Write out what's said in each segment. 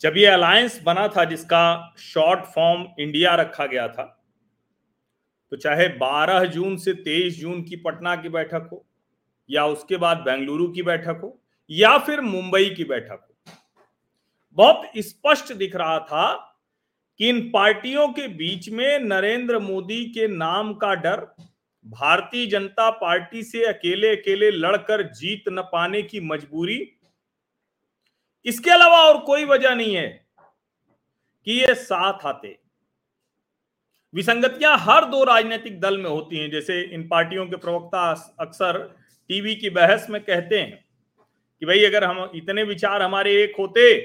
जब ये अलायंस बना था, जिसका शॉर्ट फॉर्म इंडिया रखा गया था तो चाहे 12 जून से 23 जून की पटना की बैठक हो, या उसके बाद बेंगलुरु की बैठक हो, या फिर मुंबई की बैठक हो, बहुत स्पष्ट दिख रहा था कि इन पार्टियों के बीच में नरेंद्र मोदी के नाम का डर भारतीय जनता पार्टी से अकेले अकेले लड़कर जीत न पाने की मजबूरी इसके अलावा और कोई वजह नहीं है कि ये साथ आते। विसंगतियाँ हर दो राजनीतिक दल में होती हैं, जैसे इन पार्टियों के प्रवक्ता अक्सर टीवी की बहस में कहते हैं कि भाई अगर हम इतने विचार हमारे एक होते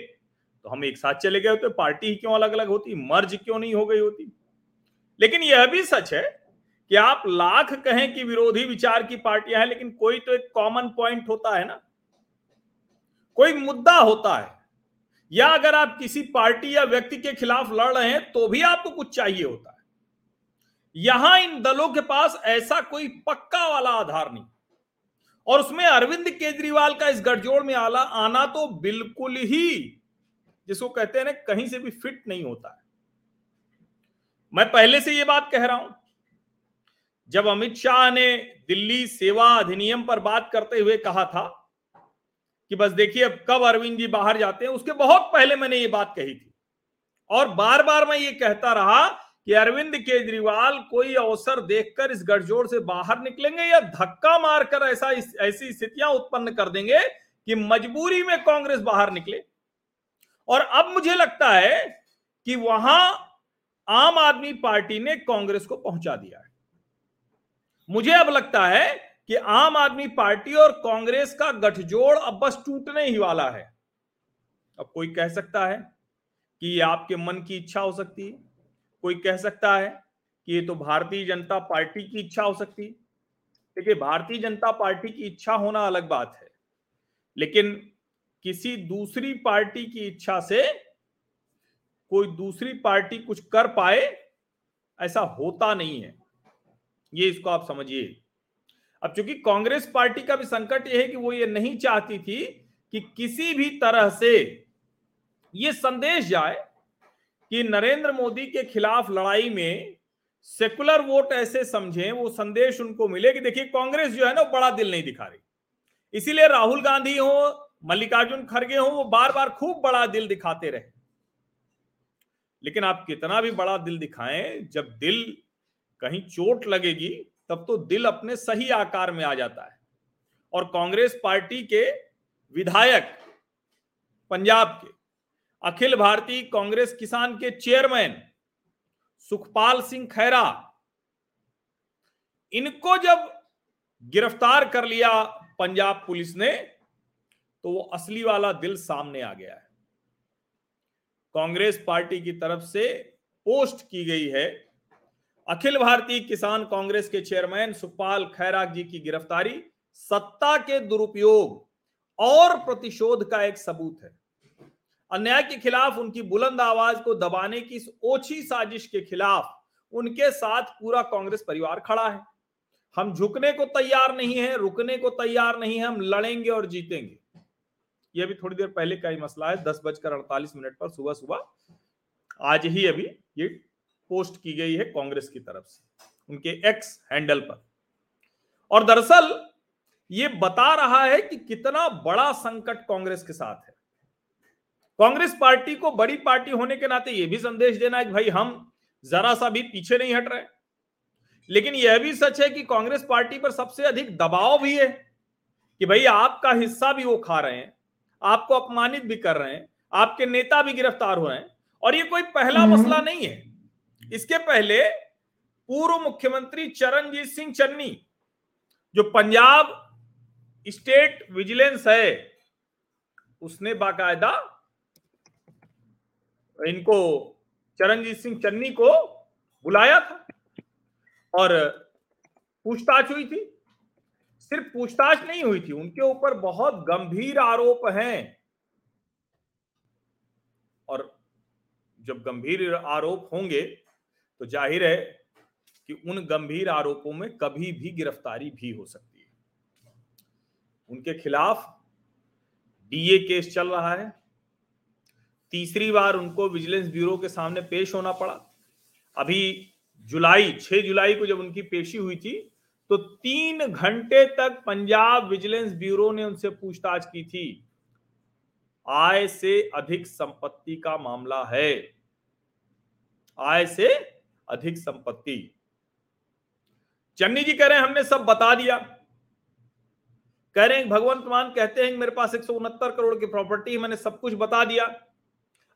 तो हम एक साथ चले गए होते, पार्टी ही क्यों अलग अलग होती, मर्ज क्यों नहीं हो गई होती? लेकिन यह भी सच है कि आप लाख कहें कि विरोधी विचार की पार्टियाँ हैं, लेकिन कोई तो एक कॉमन पॉइंट होता है ना। कोई मुद्दा होता है, या अगर आप किसी पार्टी या व्यक्ति के खिलाफ लड़ रहे हैं तो भी आपको कुछ चाहिए होता है। यहाँ इन दलों के पास ऐसा कोई पक्का वाला आधार नहीं। और उसमें अरविंद केजरीवाल का इस गठजोड़ में आला, आना तो बिल्कुल ही, जिसको कहते हैं ना, कहीं से भी फिट नहीं होता है। मैं पहले से यह बात कह रहा हूँ, जब अमित शाह ने दिल्ली सेवा अधिनियम पर बात करते हुए कहा था कि बस देखिए अब कब अरविंद जी बाहर जाते हैं, उसके बहुत पहले मैंने ये बात कही थी। और बार बार मैं ये कहता रहा कि अरविंद केजरीवाल कोई अवसर देखकर इस गठजोड़ से बाहर निकलेंगे या धक्का मारकर ऐसा ऐसी स्थितियाँ उत्पन्न कर देंगे कि मजबूरी में कांग्रेस बाहर निकले। और अब मुझे लगता है कि वहाँ आम आदमी पार्टी ने कांग्रेस को पहुँचा दिया है। मुझे अब लगता है कि आम आदमी पार्टी और कांग्रेस का गठजोड़ अब बस टूटने ही वाला है। अब कोई कह सकता है कि ये आपके मन की इच्छा हो सकती है। कोई कह सकता है कि ये तो भारतीय जनता पार्टी की इच्छा हो सकती है। देखिए, भारतीय जनता पार्टी की इच्छा होना अलग बात है, लेकिन किसी दूसरी पार्टी की इच्छा से कोई दूसरी पार्टी कुछ कर पाए, ऐसा होता नहीं है। ये इसको आप समझिए। अब चूँकि कांग्रेस पार्टी का भी संकट यह है कि वो ये नहीं चाहती थी कि किसी भी तरह से ये संदेश जाए कि नरेंद्र मोदी के खिलाफ लड़ाई में सेकुलर वोट ऐसे समझें, वो संदेश उनको मिले कि देखिए, कांग्रेस जो है ना बड़ा दिल नहीं दिखा रही। इसीलिए राहुल गांधी हो, मल्लिकार्जुन खड़गे हो, वो बार बार खूब बड़ा दिल दिखाते रहे। लेकिन आप कितना भी बड़ा दिल दिखाएँ, जब दिल कहीं चोट लगेगी तब तो दिल अपने सही आकार में आ जाता है। और कांग्रेस पार्टी के विधायक पंजाब के अखिल भारतीय कांग्रेस किसान के चेयरमैन सुखपाल सिंह खैरा, इनको जब गिरफ़्तार कर लिया पंजाब पुलिस ने तो वो असली वाला दिल सामने आ गया है। कांग्रेस पार्टी की तरफ़ से पोस्ट की गई है अखिल भारतीय किसान कांग्रेस के चेयरमैन सुखपाल खैराग जी की गिरफ्तारी, सत्ता के दुरुपयोग और प्रतिशोध का एक सबूत है। अन्याय के खिलाफ उनकी बुलंद आवाज़ को दबाने की इस ओछी साजिश के खिलाफ उनके साथ पूरा कांग्रेस परिवार खड़ा है। हम झुकने को तैयार नहीं है, रुकने को तैयार नहीं है, हम लड़ेंगे और जीतेंगे। यह भी थोड़ी देर पहले का ही मसला है, दस बजकर अड़तालीस मिनट पर सुबह सुबह आज ही अभी ये पोस्ट की गई है कांग्रेस की तरफ़ से उनके एक्स हैंडल पर। और दरअसल ये बता रहा है कि कितना बड़ा संकट कांग्रेस के साथ है। कांग्रेस पार्टी को बड़ी पार्टी होने के नाते यह भी संदेश देना है कि भाई हम जरा सा भी पीछे नहीं हट रहे। लेकिन यह भी सच है कि कांग्रेस पार्टी पर सबसे अधिक दबाव भी है कि भाई आपका हिस्सा भी वो खा रहे हैं आपको अपमानित भी कर रहे हैं आपके नेता भी गिरफ़्तार हो रहे हैं और ये कोई पहला हम्म। मसला नहीं है। इसके पहले पूर्व मुख्यमंत्री चरणजीत सिंह चन्नी, जो पंजाब स्टेट विजिलेंस है, उसने बाकायदा इनको, चरणजीत सिंह चन्नी को बुलाया था और पूछताछ हुई थी। सिर्फ़ पूछताछ नहीं हुई थी, उनके ऊपर बहुत गंभीर आरोप हैं। और जब गंभीर आरोप होंगे तो ज़ाहिर है कि उन गंभीर आरोपों में कभी भी गिरफ्तारी भी हो सकती है। उनके खिलाफ डीए केस चल रहा है। तीसरी बार उनको विजिलेंस ब्यूरो के सामने पेश होना पड़ा। अभी जुलाई 6 जुलाई को जब उनकी पेशी हुई थी तो तीन घंटे तक पंजाब विजिलेंस ब्यूरो ने उनसे पूछताछ की थी। आय से अधिक संपत्ति का मामला है। आय से अधिक संपत्ति। चन्नी जी कह रहे हैं, हमने सब बता दिया। कह रहे हैं, भगवंत मान कहते हैं मेरे पास एक करोड़ की प्रॉपर्टी मैंने सब कुछ बता दिया।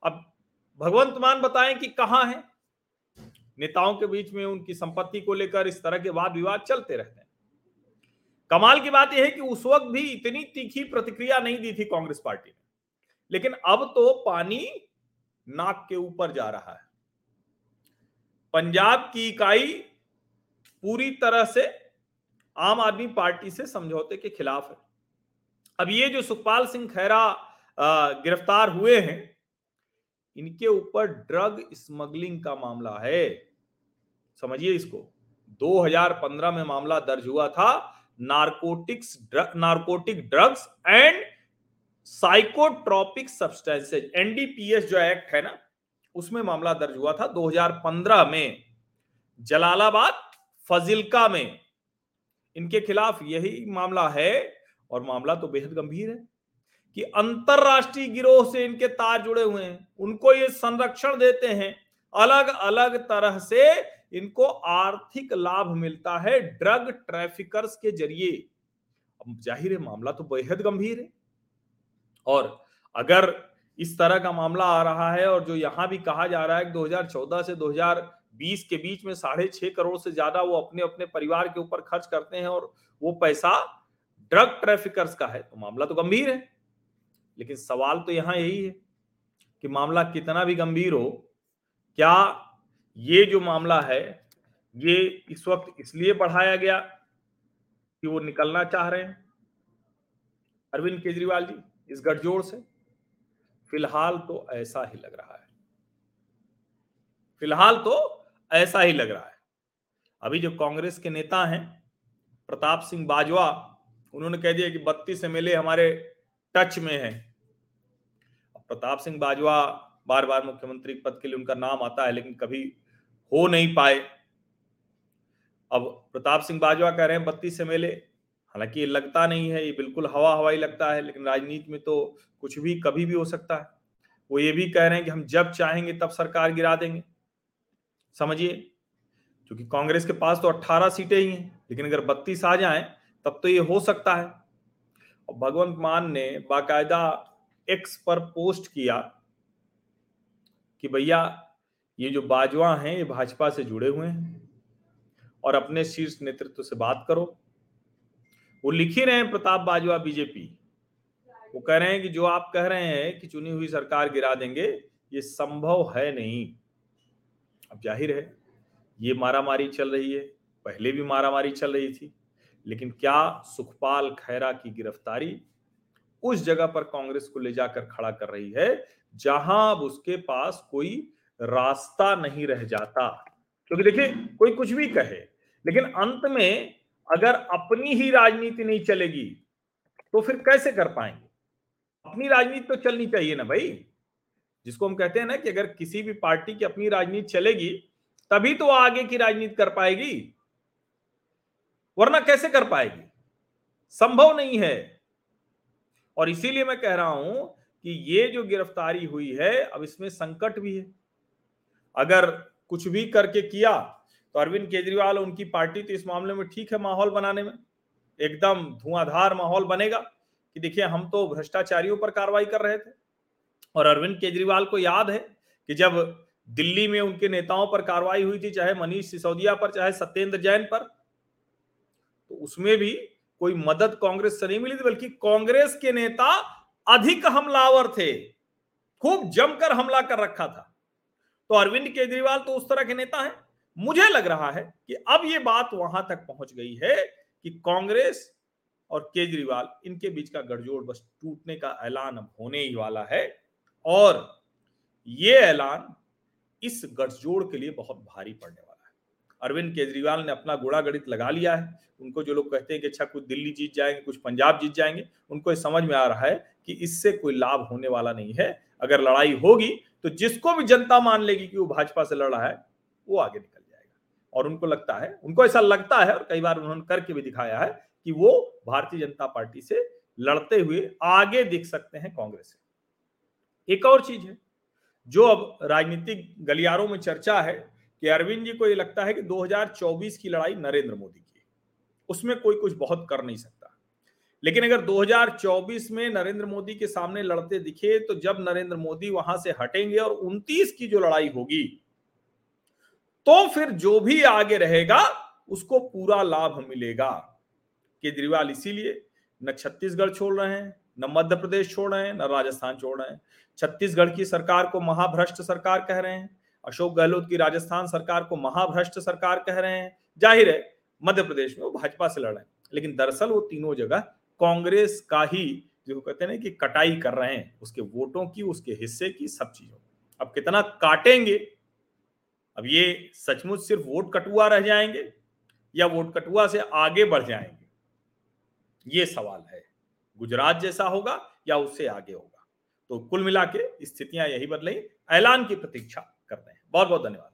अब भगवंत मान बताएँ कि कहाँ है? नेताओं के बीच में उनकी संपत्ति को लेकर इस तरह के वाद विवाद चलते रहते हैं। कमाल की बात यह है कि उस वक्त भी इतनी तीखी प्रतिक्रिया नहीं दी थी कांग्रेस पार्टी ने। लेकिन अब तो पानी नाक के ऊपर जा रहा है। पंजाब की इकाई पूरी तरह से आम आदमी पार्टी से समझौते के खिलाफ है। अब ये जो सुखपाल सिंह खैरा गिरफ़्तार हुए हैं, इनके ऊपर ड्रग स्मगलिंग का मामला है। समझिए इसको। 2015 में मामला दर्ज हुआ था, narcotics narcotic drugs and psychotropic substances, NDPS जो एक्ट है ना उसमें मामला दर्ज हुआ था 2015 में, जलालाबाद, फजिलका में। इनके खिलाफ यही मामला है और मामला तो बेहद गंभीर है कि अंतरराष्ट्रीय गिरोह से इनके तार जुड़े हुए हैं, उनको ये संरक्षण देते हैं। अलग अलग तरह से इनको आर्थिक लाभ मिलता है ड्रग ट्रैफिकर्स के ज़रिए। ज़ाहिर है, मामला तो बेहद गंभीर है। और अगर इस तरह का मामला आ रहा है और जो यहाँ भी कहा जा रहा है कि 2014 से 2020 के बीच में साढ़े छह करोड़ से ज़्यादा वो अपने अपने परिवार के ऊपर खर्च करते हैं और वो पैसा ड्रग ट्रैफिकर्स का है। तो मामला तो गंभीर है, लेकिन सवाल तो यहाँ यही है कि मामला कितना भी गंभीर हो, क्या ये जो मामला है, ये इस वक्त इसलिए बढ़ाया गया कि वो निकलना चाह रहे हैं? अरविंद केजरीवाल जी, इस गठजोड़ से। फ़िलहाल तो ऐसा ही लग रहा है। फ़िलहाल तो ऐसा ही लग रहा है। अभी जो कांग्रेस के नेता हैं, प्रताप सिंह बाजवा, उन्होंने कह दिया कि बत्तीस एमएलए हमारे टच में है। प्रताप सिंह बाजवा बार बार मुख्यमंत्री पद के लिए उनका नाम आता है, लेकिन कभी हो नहीं पाए। अब प्रताप सिंह बाजवा कह रहे हैं बत्तीस एमएलए हालाँकि ये लगता नहीं है, ये बिल्कुल हवा हवाई लगता है, लेकिन राजनीति में तो कुछ भी कभी भी हो सकता है। वो ये भी कह रहे हैं कि हम जब चाहेंगे तब सरकार गिरा देंगे। समझिए? क्योंकि कांग्रेस के पास तो 18 सीटें ही हैं, लेकिन अगर 32 आ जाएँ, तब तो ये हो सकता है। और भगवंत मान ने बाकायदा एक्स पर पोस्ट किया कि भैया, ये जो बाजवा हैं, ये भाजपा से जुड़े हुए हैं, और अपने शीर्ष नेतृत्व से बात करो। वो लिख ही रहे हैं प्रताप बाजवा बीजेपी। वो कह रहे हैं कि जो आप कह रहे हैं कि चुनी हुई सरकार गिरा देंगे, ये संभव है नहीं। अब ज़ाहिर है, ये मारामारी चल रही है, पहले भी मारामारी चल रही थी, लेकिन क्या सुखपाल खैरा की गिरफ्तारी उस जगह पर कांग्रेस को ले जाकर खड़ा कर रही है, जहाँ अब उसके पास कोई रास्ता नहीं रह जाता? क्योंकि देखिए, कोई कुछ भी कहे, लेकिन अंत में अगर अपनी ही राजनीति नहीं चलेगी तो फिर कैसे कर पाएँगे? अपनी राजनीति तो चलनी चाहिए ना भाई। जिसको हम कहते हैं ना कि अगर किसी भी पार्टी की अपनी राजनीति चलेगी, तभी तो आगे की राजनीति कर पाएगी। वरना कैसे कर पाएगी? संभव नहीं है। और इसीलिए मैं कह रहा हूँ कि ये जो गिरफ्तारी हुई है, अब इसमें संकट भी है। अगर कुछ भी करके किया तो अरविंद केजरीवाल उनकी पार्टी तो इस मामले में ठीक है माहौल बनाने में। एकदम धुआंधार माहौल बनेगा कि देखिए, हम तो भ्रष्टाचारियों पर कार्रवाई कर रहे थे। और अरविंद केजरीवाल को याद है कि जब दिल्ली में उनके नेताओं पर कार्रवाई हुई थी, चाहे मनीष सिसोदिया पर, चाहे सत्येंद्र जैन पर तो उसमें भी कोई मदद कांग्रेस से नहीं मिली थी, बल्कि कांग्रेस के नेता अधिक हमलावर थे। खूब जमकर हमला कर रखा था। तो अरविंद केजरीवाल तो उस तरह के नेता हैं। मुझे लग रहा है कि अब ये बात वहाँ तक पहुँच गई है कि कांग्रेस और केजरीवाल इनके बीच का गठजोड़ बस टूटने का ऐलान अब होने ही वाला है। और ये ऐलान इस गठजोड़ के लिए बहुत भारी पड़ने वाला है। अरविंद केजरीवाल ने अपना गुड़ा गणित लगा लिया है। उनको जो लोग कहते हैं कि अच्छा कुछ दिल्ली जीत जाएँगे, कुछ पंजाब जीत जाएँगे, उनको समझ में आ रहा है कि इससे कोई लाभ होने वाला नहीं है। अगर लड़ाई होगी तो जिसको भी जनता मान लेगी कि वो भाजपा से लड़ रहा है, वो आगे निकल और उनको लगता है, उनको ऐसा लगता है और कई बार उन्होंने करके भी दिखाया है कि वो भारतीय जनता पार्टी से लड़ते हुए आगे दिख सकते हैं कांग्रेस से। एक और चीज़ है, जो अब राजनीतिक गलियारों में चर्चा है कि अरविंद जी को ये लगता है कि 2024 की लड़ाई नरेंद्र मोदी की, उसमें कोई कुछ बहुत कर नहीं सकता। लेकिन अगर 2024 में नरेंद्र मोदी के सामने लड़ते दिखे तो जब नरेंद्र मोदी वहाँ से हटेंगे और 29 की जो लड़ाई होगी तो फिर जो भी आगे रहेगा, उसको पूरा लाभ मिलेगा। केजरीवाल इसीलिए न छत्तीसगढ़ छोड़ रहे हैं, न मध्य प्रदेश छोड़ रहे हैं, न राजस्थान छोड़ रहे हैं। छत्तीसगढ़ की सरकार को महाभ्रष्ट सरकार कह रहे हैं, अशोक गहलोत की राजस्थान सरकार को महाभ्रष्ट सरकार कह रहे हैं। ज़ाहिर है, मध्य प्रदेश में वो भाजपा से लड़ रहे हैं, लेकिन दरअसल वो तीनों जगह कांग्रेस का ही जो कहते हैं कि कटाई कर रहे हैं, उसके वोटों की, उसके हिस्से की सब चीज़ों अब कितना काटेंगे अब ये सचमुच सिर्फ़ वोट कटुआ रह जाएँगे या वोट कटुआ से आगे बढ़ जाएँगे? ये सवाल है। गुजरात जैसा होगा या उससे आगे होगा? तो कुल मिला के स्थितियाँ यही बदलें। ऐलान की प्रतीक्षा करते हैं। बहुत बहुत धन्यवाद।